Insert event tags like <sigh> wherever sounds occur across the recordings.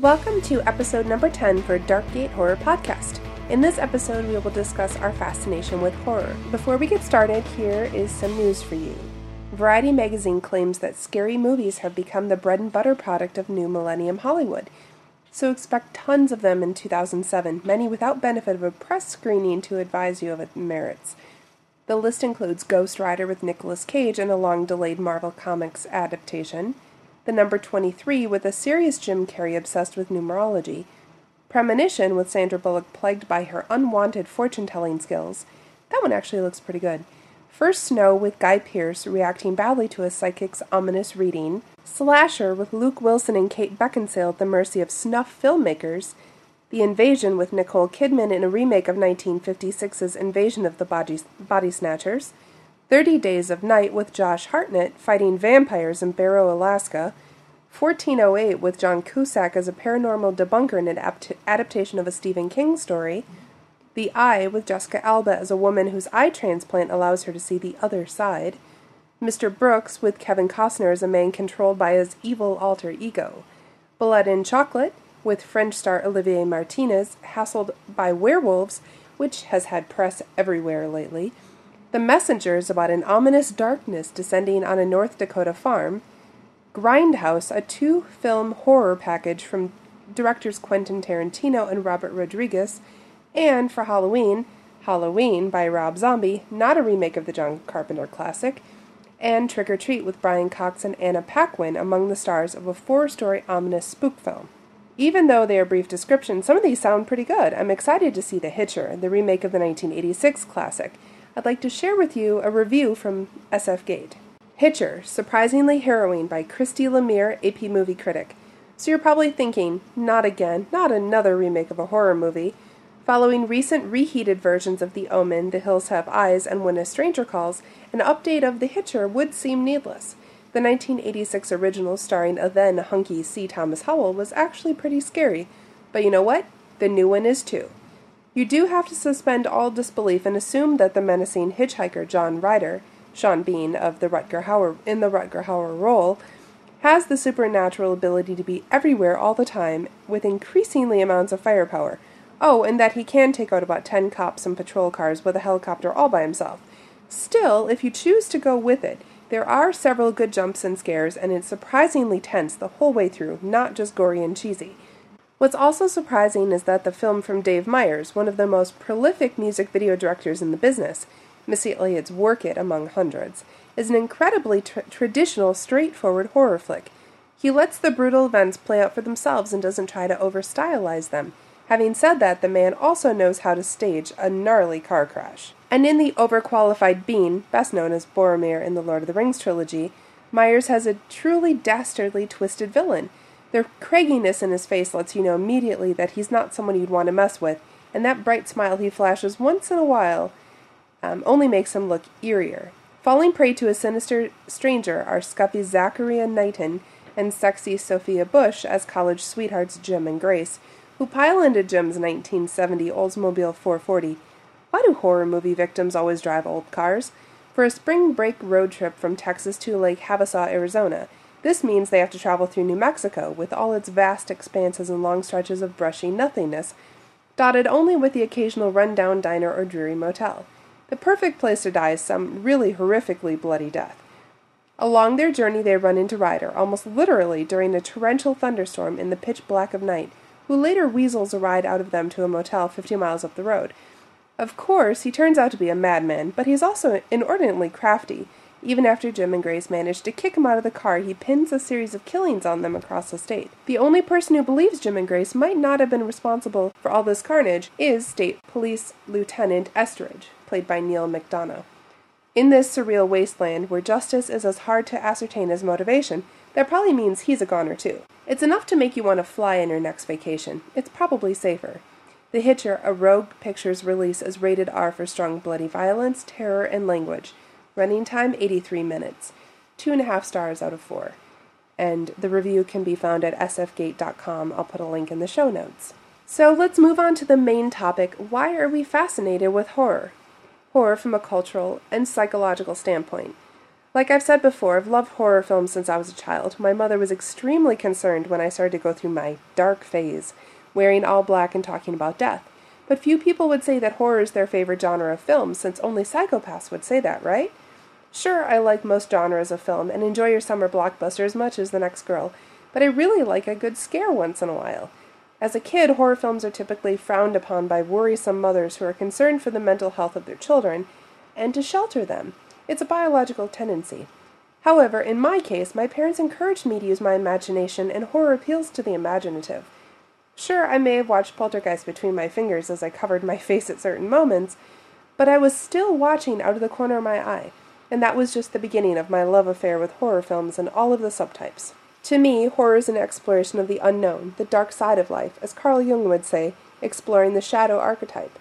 Welcome to episode number 10 for Darkgate Horror Podcast. In this episode, we will discuss our fascination with horror. Before we get started, here is some news for you. Variety magazine claims that scary movies have become the bread and butter product of new millennium Hollywood. So expect tons of them in 2007, many without benefit of a press screening to advise you of its merits. The list includes Ghost Rider with Nicolas Cage and a long delayed Marvel Comics adaptation, the number 23 with a serious Jim Carrey obsessed with numerology, Premonition with Sandra Bullock plagued by her unwanted fortune telling skills. That one actually looks pretty good. First Snow with Guy Pearce reacting badly to a psychic's ominous reading, Slasher with Luke Wilson and Kate Beckinsale at the mercy of snuff filmmakers, the Invasion with Nicole Kidman in a remake of 1956's Invasion of the Body, Body Snatchers, 30 Days of Night with Josh Hartnett fighting vampires in Barrow, Alaska, 1408 with John Cusack as a paranormal debunker in an adaptation of a Stephen King story, The Eye with Jessica Alba as a woman whose eye transplant allows her to see the other side, Mr. Brooks with Kevin Costner as a man controlled by his evil alter ego, Blood and Chocolate with French star Olivier Martinez, hassled by werewolves, which has had press everywhere lately. The Messengers about an ominous darkness descending on a North Dakota farm. Grindhouse, a two film horror package from directors Quentin Tarantino and Robert Rodriguez. And for Halloween, Halloween by Rob Zombie, not a remake of the John Carpenter classic. And Trick or Treat with Brian Cox and Anna Paquin among the stars of a four story ominous spook film. Even though they are brief descriptions, some of these sound pretty good. I'm excited to see The Hitcher, the remake of the 1986 classic. I'd like to share with you a review from SF Gate. Hitcher, surprisingly harrowing by Christy Lemire, AP movie critic. So you're probably thinking, not again, not another remake of a horror movie. Following recent reheated versions of The Omen, The Hills Have Eyes, and When a Stranger Calls, an update of The Hitcher would seem needless. The 1986 original, starring a then hunky C. Thomas Howell, was actually pretty scary. But you know what? The new one is too. You do have to suspend all disbelief and assume that the menacing hitchhiker John Ryder, Sean Bean of the Rutger Hauer in the Rutger Hauer role, has the supernatural ability to be everywhere all the time with increasingly amounts of firepower. Oh, and that he can take out about 10 cops and patrol cars with a helicopter all by himself. Still, if you choose to go with it, there are several good jumps and scares, and it's surprisingly tense the whole way through, not just gory and cheesy. What's also surprising is that the film from Dave Meyers, one of the most prolific music video directors in the business, Missy Elliott's Work It among hundreds, is an incredibly tra- traditional, straightforward horror flick. He lets the brutal events play out for themselves and doesn't try to over stylize them. Having said that, the man also knows how to stage a gnarly car crash. And in the overqualified Bean, best known as Boromir in the Lord of the Rings trilogy, Meyers has a truly dastardly twisted villain. The cragginess in his face lets you know immediately that he's not someone you'd want to mess with, and that bright smile he flashes once in a while um, only makes him look eerier. Falling prey to a sinister stranger are scuffy Zachariah Knighton and sexy Sophia Bush as college sweethearts Jim and Grace, who pile into Jim's 1970 Oldsmobile 440 why do horror movie victims always drive old cars? For a spring break road trip from Texas to Lake Havasu, Arizona, this means they have to travel through New Mexico with all its vast expanses and long stretches of brushy nothingness, dotted only with the occasional run-down diner or dreary motel. The perfect place to die is some really horrifically bloody death. Along their journey, they run into Ryder, almost literally during a torrential thunderstorm in the pitch black of night, who later weasels a ride out of them to a motel fifty miles up the road. Of course, he turns out to be a madman, but he's also inordinately crafty. Even after Jim and Grace manage to kick him out of the car, he pins a series of killings on them across the state. The only person who believes Jim and Grace might not have been responsible for all this carnage is State Police Lieutenant Estridge, played by Neal McDonough. In this surreal wasteland, where justice is as hard to ascertain as motivation, that probably means he's a goner too. It's enough to make you want to fly on your next vacation. It's probably safer. The Hitcher, a Rogue Pictures release, is rated R for strong bloody violence, terror, and language. Running time 83 minutes. Two and a half stars out of four. And the review can be found at sfgate.com. I'll put a link in the show notes. So let's move on to the main topic why are we fascinated with horror? Horror from a cultural and psychological standpoint. Like I've said before, I've loved horror films since I was a child. My mother was extremely concerned when I started to go through my dark phase, wearing all black and talking about death. But few people would say that horror is their favorite genre of film, since only psychopaths would say that, right? Sure, I like most genres of film and enjoy your summer blockbuster as much as the next girl, but I really like a good scare once in a while. As a kid, horror films are typically frowned upon by worrisome mothers who are concerned for the mental health of their children and to shelter them. It's a biological tendency. However, in my case, my parents encouraged me to use my imagination, and horror appeals to the imaginative. Sure, I may have watched Poltergeist between my fingers as I covered my <laughs> face at certain moments, but I was still watching out of the corner of my eye, and that was just the beginning of my love affair with horror films and all of the subtypes. To me, horror is an exploration of the unknown, the dark side of life, as Carl Jung would say, exploring the shadow archetype.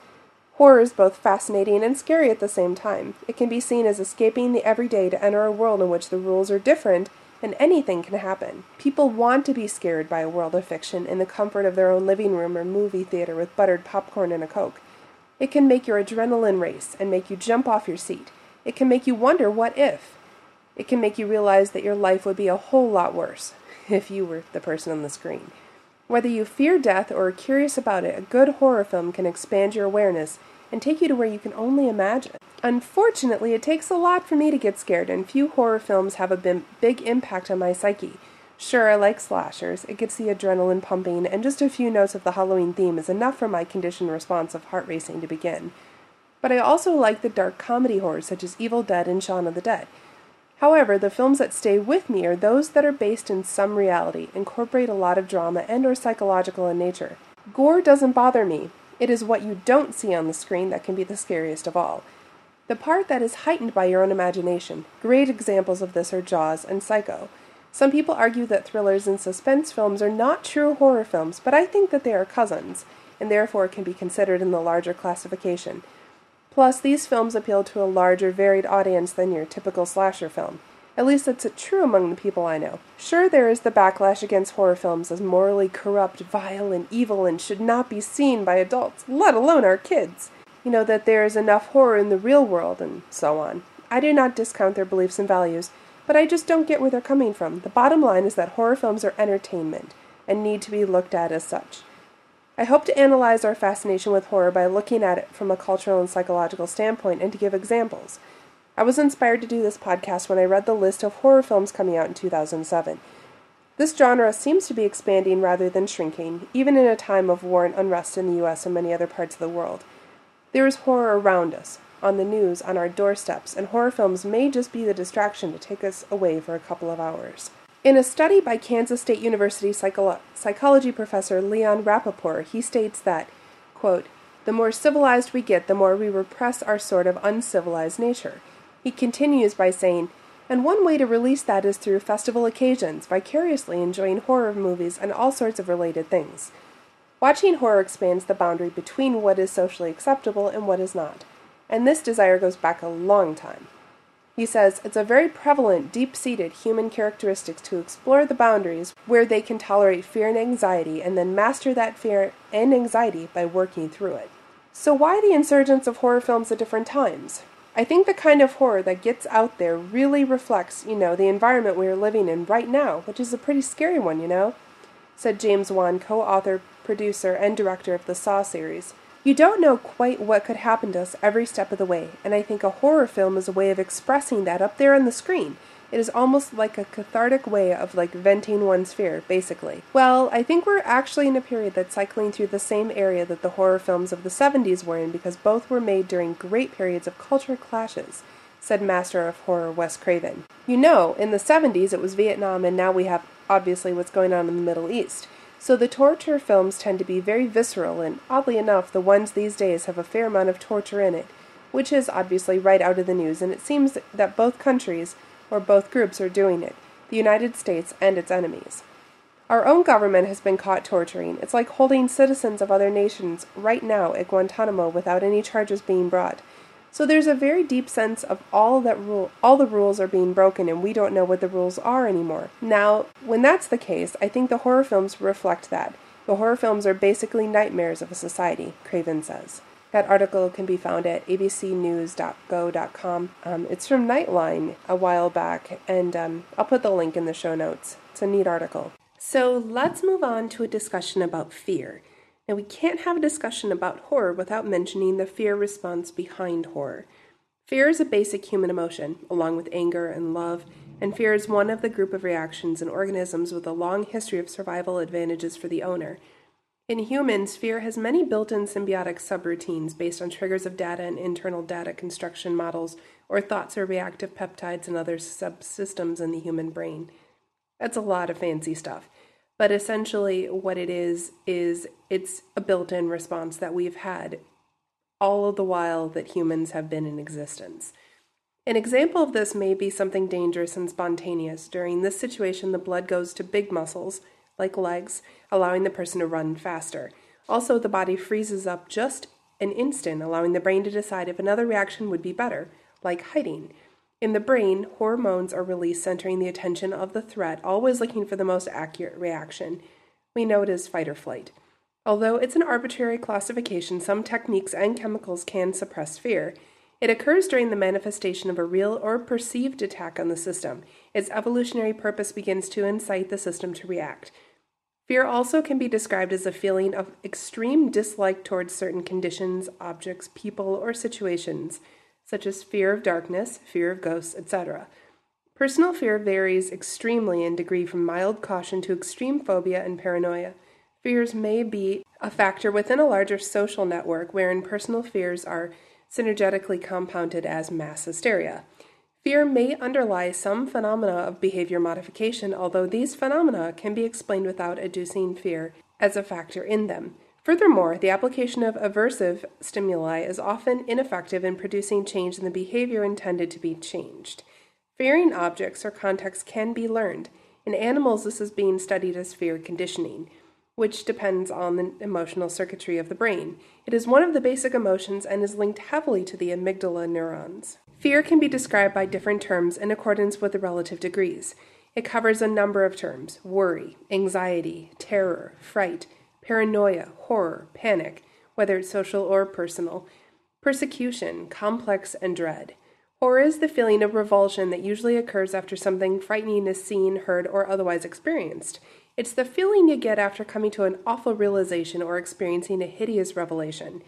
Horror is both fascinating and scary at the same time. It can be seen as escaping the everyday to enter a world in which the rules are different and anything can happen. People want to be scared by a world of fiction in the comfort of their own living room or movie theater with buttered popcorn and a Coke. It can make your adrenaline race and make you jump off your seat. It can make you wonder what if. It can make you realize that your life would be a whole lot worse <laughs> if you were the person on the screen. Whether you fear death or are curious about it, a good horror film can expand your awareness and take you to where you can only imagine. Unfortunately, it takes a lot for me to get scared, and few horror films have a big impact on my psyche. Sure, I like slashers, it gets the adrenaline pumping, and just a few notes of the Halloween theme is enough for my conditioned response of heart racing to begin. But I also like the dark comedy horrors such as Evil Dead and Shaun of the Dead. However, the films that stay with me are those that are based in some reality, incorporate a lot of drama and or psychological in nature. Gore doesn't bother me. It is what you don't see on the screen that can be the scariest of all. The part that is heightened by your own imagination. Great examples of this are Jaws and Psycho. Some people argue that thrillers and suspense films are not true horror films, but I think that they are cousins, and therefore can be considered in the larger classification. Plus, these films appeal to a larger, varied audience than your typical slasher film. At least that's true among the people I know. Sure, there is the backlash against horror films as morally corrupt, vile, and evil and should not be seen by adults, let alone our kids. You know, that there is enough horror in the real world, and so on. I do not discount their beliefs and values, but I just don't get where they're coming from. The bottom line is that horror films are entertainment and need to be looked at as such. I hope to analyze our fascination with horror by looking at it from a cultural and psychological standpoint and to give examples. I was inspired to do this podcast when I read the list of horror films coming out in 2007. This genre seems to be expanding rather than shrinking, even in a time of war and unrest in the US and many other parts of the world. There is horror around us, on the news, on our doorsteps, and horror films may just be the distraction to take us away for a couple of hours. In a study by Kansas State University psycholo- psychology professor Leon Rappaport, he states that, quote, the more civilized we get, the more we repress our sort of uncivilized nature. He continues by saying, and one way to release that is through festival occasions, vicariously enjoying horror movies and all sorts of related things. Watching horror expands the boundary between what is socially acceptable and what is not, and this desire goes back a long time. He says it's a very prevalent, deep seated human characteristic to explore the boundaries where they can tolerate fear and anxiety and then master that fear and anxiety by working through it. So, why the insurgence of horror films at different times? I think the kind of horror that gets out there really reflects, you know, the environment we are living in right now, which is a pretty scary one, you know, said James Wan, co author, producer, and director of the Saw series. You don't know quite what could happen to us every step of the way, and I think a horror film is a way of expressing that up there on the screen. It is almost like a cathartic way of like venting one's fear, basically. Well, I think we're actually in a period that's cycling through the same area that the horror films of the 70s were in because both were made during great periods of culture clashes, said Master of Horror Wes Craven. You know, in the 70s it was Vietnam, and now we have obviously what's going on in the Middle East. So the torture films tend to be very visceral, and oddly enough, the ones these days have a fair amount of torture in it, which is obviously right out of the news, and it seems that both countries, or both groups, are doing it the United States and its enemies. Our own government has been caught torturing. It's like holding citizens of other nations right now at Guantanamo without any charges being brought. So there's a very deep sense of all that rule all the rules are being broken and we don't know what the rules are anymore. Now, when that's the case, I think the horror films reflect that. The horror films are basically nightmares of a society, Craven says. That article can be found at abcnews.go.com. Um, it's from Nightline a while back, and um, I'll put the link in the show notes. It's a neat article. So let's move on to a discussion about fear. Now, we can't have a discussion about horror without mentioning the fear response behind horror. Fear is a basic human emotion, along with anger and love, and fear is one of the group of reactions in organisms with a long history of survival advantages for the owner. In humans, fear has many built in symbiotic subroutines based on triggers of data and internal data construction models, or thoughts or reactive peptides and other subsystems in the human brain. That's a lot of fancy stuff. But essentially, what it is, is it's a built in response that we've had all of the while that humans have been in existence. An example of this may be something dangerous and spontaneous. During this situation, the blood goes to big muscles, like legs, allowing the person to run faster. Also, the body freezes up just an instant, allowing the brain to decide if another reaction would be better, like hiding. In the brain, hormones are released centering the attention of the threat, always looking for the most accurate reaction. We know it is fight or flight. Although it's an arbitrary classification, some techniques and chemicals can suppress fear. It occurs during the manifestation of a real or perceived attack on the system. Its evolutionary purpose begins to incite the system to react. Fear also can be described as a feeling of extreme dislike towards certain conditions, objects, people, or situations such as fear of darkness, fear of ghosts, etc. Personal fear varies extremely in degree from mild caution to extreme phobia and paranoia. Fears may be a factor within a larger social network wherein personal fears are synergetically compounded as mass hysteria. Fear may underlie some phenomena of behavior modification, although these phenomena can be explained without adducing fear as a factor in them. Furthermore, the application of aversive stimuli is often ineffective in producing change in the behavior intended to be changed. Fearing objects or contexts can be learned. In animals, this is being studied as fear conditioning, which depends on the emotional circuitry of the brain. It is one of the basic emotions and is linked heavily to the amygdala neurons. Fear can be described by different terms in accordance with the relative degrees. It covers a number of terms worry, anxiety, terror, fright, paranoia, horror, panic, whether it's social or personal, persecution, complex, and dread. Horror is the feeling of revulsion that usually occurs after something frightening is seen, heard, or otherwise experienced. It's the feeling you get after coming to an awful realization or experiencing a hideous revelation.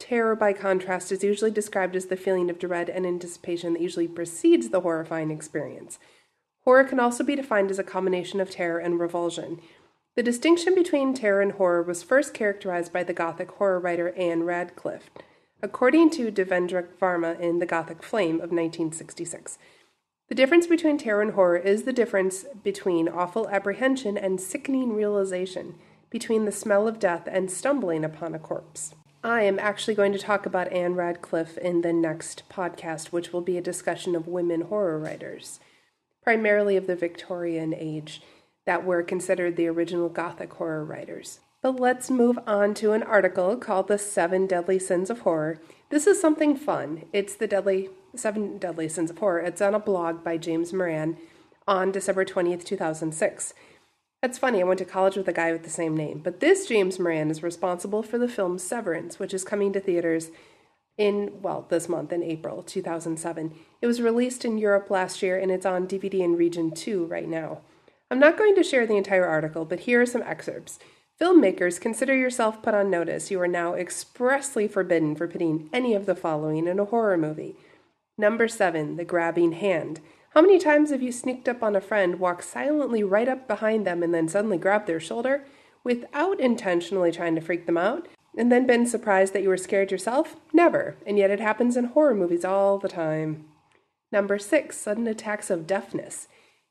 Terror, by contrast, is usually described as the feeling of dread and anticipation that usually precedes the horrifying experience. Horror can also be defined as a combination of terror and revulsion. The distinction between terror and horror was first characterized by the Gothic horror writer Ann Radcliffe, according to Devendra Varma in The Gothic Flame of 1966. The difference between terror and horror is the difference between awful apprehension and sickening realization, between the smell of death and stumbling upon a corpse. I am actually going to talk about Ann Radcliffe in the next podcast, which will be a discussion of women horror writers, primarily of the Victorian age that were considered the original Gothic horror writers. But let's move on to an article called The Seven Deadly Sins of Horror. This is something fun. It's the deadly Seven Deadly Sins of Horror. It's on a blog by James Moran on December 20th, 2006. That's funny, I went to college with a guy with the same name. But this James Moran is responsible for the film Severance, which is coming to theaters in, well, this month in April 2007. It was released in Europe last year and it's on DVD in Region 2 right now. I'm not going to share the entire article, but here are some excerpts. Filmmakers, consider yourself put on notice. You are now expressly forbidden for putting any of the following in a horror movie. Number seven, the grabbing hand. How many times have you sneaked up on a friend, walked silently right up behind them, and then suddenly grabbed their shoulder without intentionally trying to freak them out, and then been surprised that you were scared yourself? Never. And yet it happens in horror movies all the time. Number six, sudden attacks of deafness.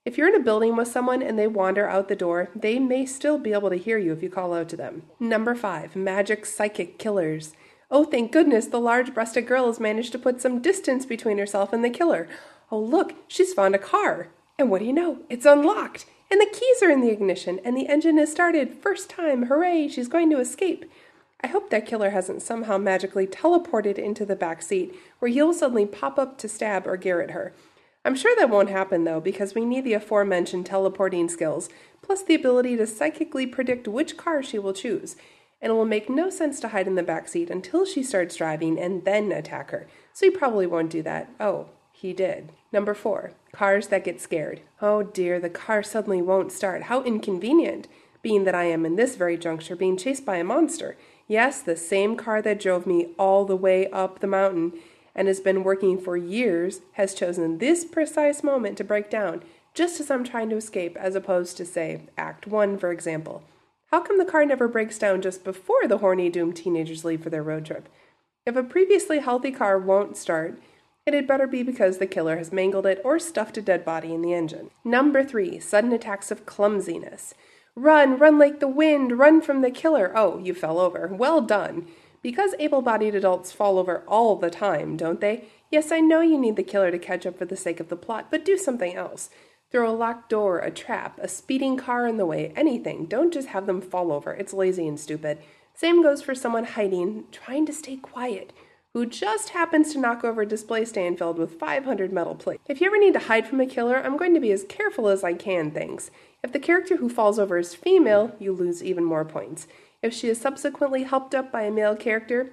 If you're in a building with someone and they wander out the door, they may still be able to hear you if you call out to them. Number five, magic psychic killers. Oh, thank goodness, the large breasted girl has managed to put some distance between herself and the killer. Oh, look, she's found a car. And what do you know? It's unlocked. And the keys are in the ignition, and the engine has started. First time, hooray, she's going to escape. I hope that killer hasn't somehow magically teleported into the back seat, where he'll suddenly pop up to stab or garrot her. I'm sure that won't happen though, because we need the aforementioned teleporting skills, plus the ability to psychically predict which car she will choose. and it will make no sense to hide in the back seat until she starts driving and then attack her. So he probably won't do that. Oh, he did. Number four, cars that get scared. Oh dear, the car suddenly won't start. How inconvenient, being that I am in this very juncture being chased by a monster. Yes, the same car that drove me all the way up the mountain and has been working for years has chosen this precise moment to break down just as I'm trying to escape, as opposed to, say, Act 1, for example. How come the car never breaks down just before the horny, doomed teenagers leave for their road trip? If a previously healthy car won't start, it had better be because the killer has mangled it or stuffed a dead body in the engine. Number three, sudden attacks of clumsiness. Run, run like the wind, run from the killer. Oh, you fell over. Well done. Because able bodied adults fall over all the time, don't they? Yes, I know you need the killer to catch up for the sake of the plot, but do something else. Throw a locked door, a trap, a speeding car in the way, anything. Don't just have them fall over. It's lazy and stupid. Same goes for someone hiding, trying to stay quiet who just happens to knock over a display stand filled with 500 metal plates. If you ever need to hide from a killer, I'm going to be as careful as I can, thanks. If the character who falls over is female, you lose even more points. If she is subsequently helped up by a male character,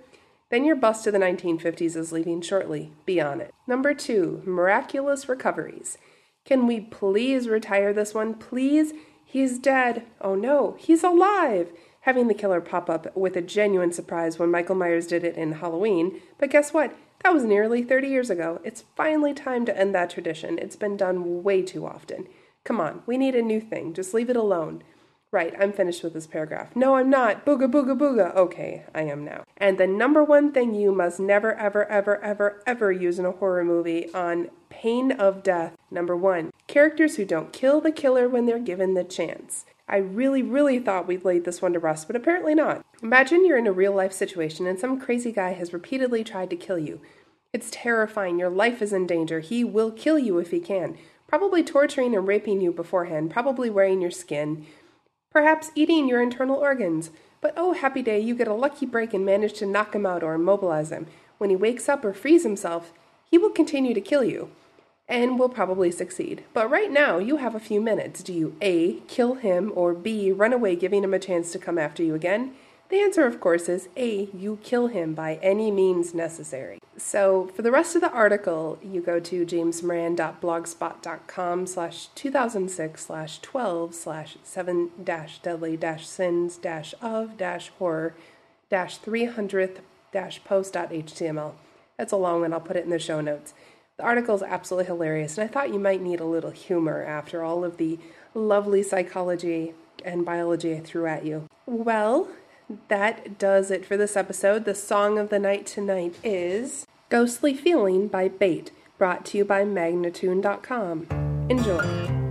then your bus to the 1950s is leaving shortly. Be on it. Number two, miraculous recoveries. Can we please retire this one? Please? He's dead. Oh no, he's alive having the killer pop up with a genuine surprise when Michael Myers did it in Halloween. But guess what? That was nearly 30 years ago. It's finally time to end that tradition. It's been done way too often. Come on, we need a new thing. Just leave it alone. Right, I'm finished with this paragraph. No, I'm not. Booga, booga, booga. Okay, I am now. And the number one thing you must never, ever, ever, ever, ever use in a horror movie on pain of death. Number one, characters who don't kill the killer when they're given the chance. I really, really thought we'd laid this one to rest, but apparently not. Imagine you're in a real life situation and some crazy guy has repeatedly tried to kill you. It's terrifying. Your life is in danger. He will kill you if he can. Probably torturing and raping you beforehand, probably wearing your skin, perhaps eating your internal organs. But oh, happy day, you get a lucky break and manage to knock him out or immobilize him. When he wakes up or frees himself, he will continue to kill you and will probably succeed. But right now, you have a few minutes. Do you A, kill him, or B, run away, giving him a chance to come after you again? The answer, of course, is A, you kill him by any means necessary. So for the rest of the article, you go to jamesmoran.blogspot.com slash 2006 slash 12 slash 7 dash deadly dash sins dash of dash horror dash 300th dash post.html. That's a long one, I'll put it in the show notes. The article is absolutely hilarious, and I thought you might need a little humor after all of the lovely psychology and biology I threw at you. Well, that does it for this episode. The song of the night tonight is Ghostly Feeling by Bait, brought to you by Magnatune.com. Enjoy.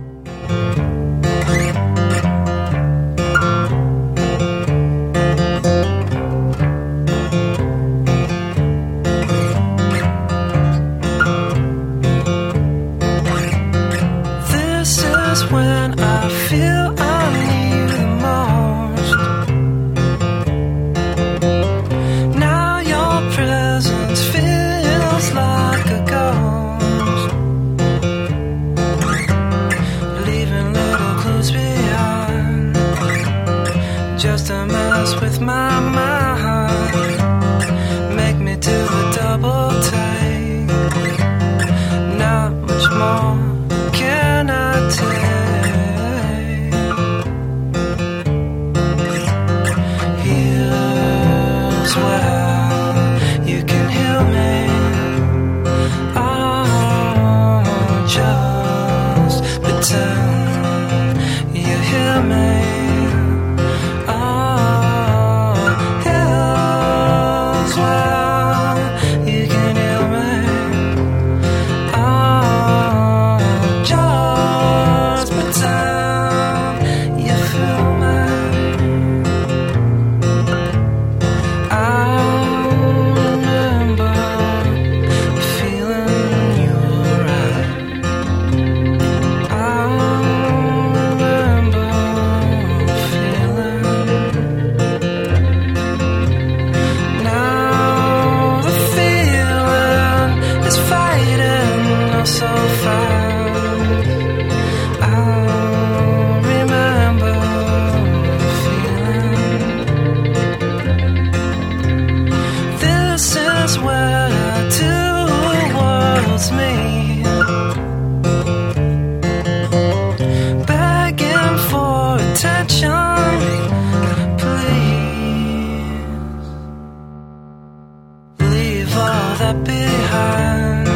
left behind.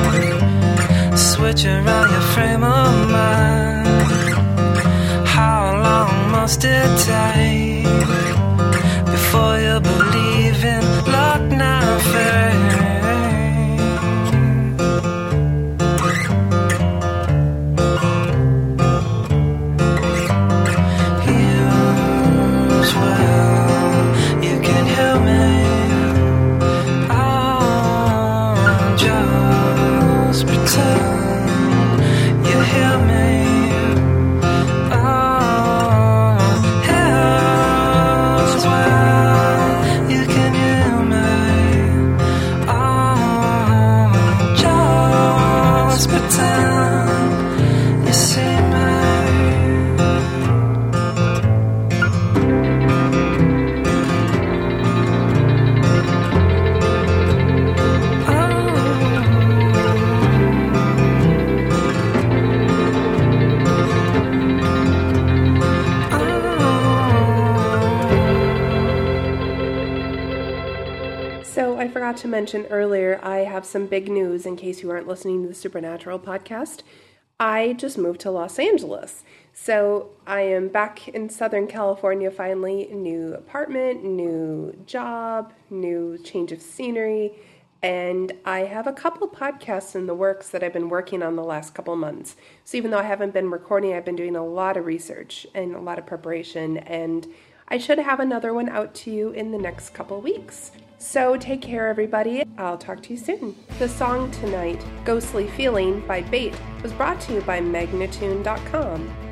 Switching around your frame of mind. How long must it take? To mention earlier, I have some big news in case you aren't listening to the Supernatural podcast. I just moved to Los Angeles. So, I am back in Southern California finally. New apartment, new job, new change of scenery. And I have a couple podcasts in the works that I've been working on the last couple months. So, even though I haven't been recording, I've been doing a lot of research and a lot of preparation. And I should have another one out to you in the next couple weeks. So take care, everybody. I'll talk to you soon. The song tonight, Ghostly Feeling by Bait, was brought to you by Magnatune.com.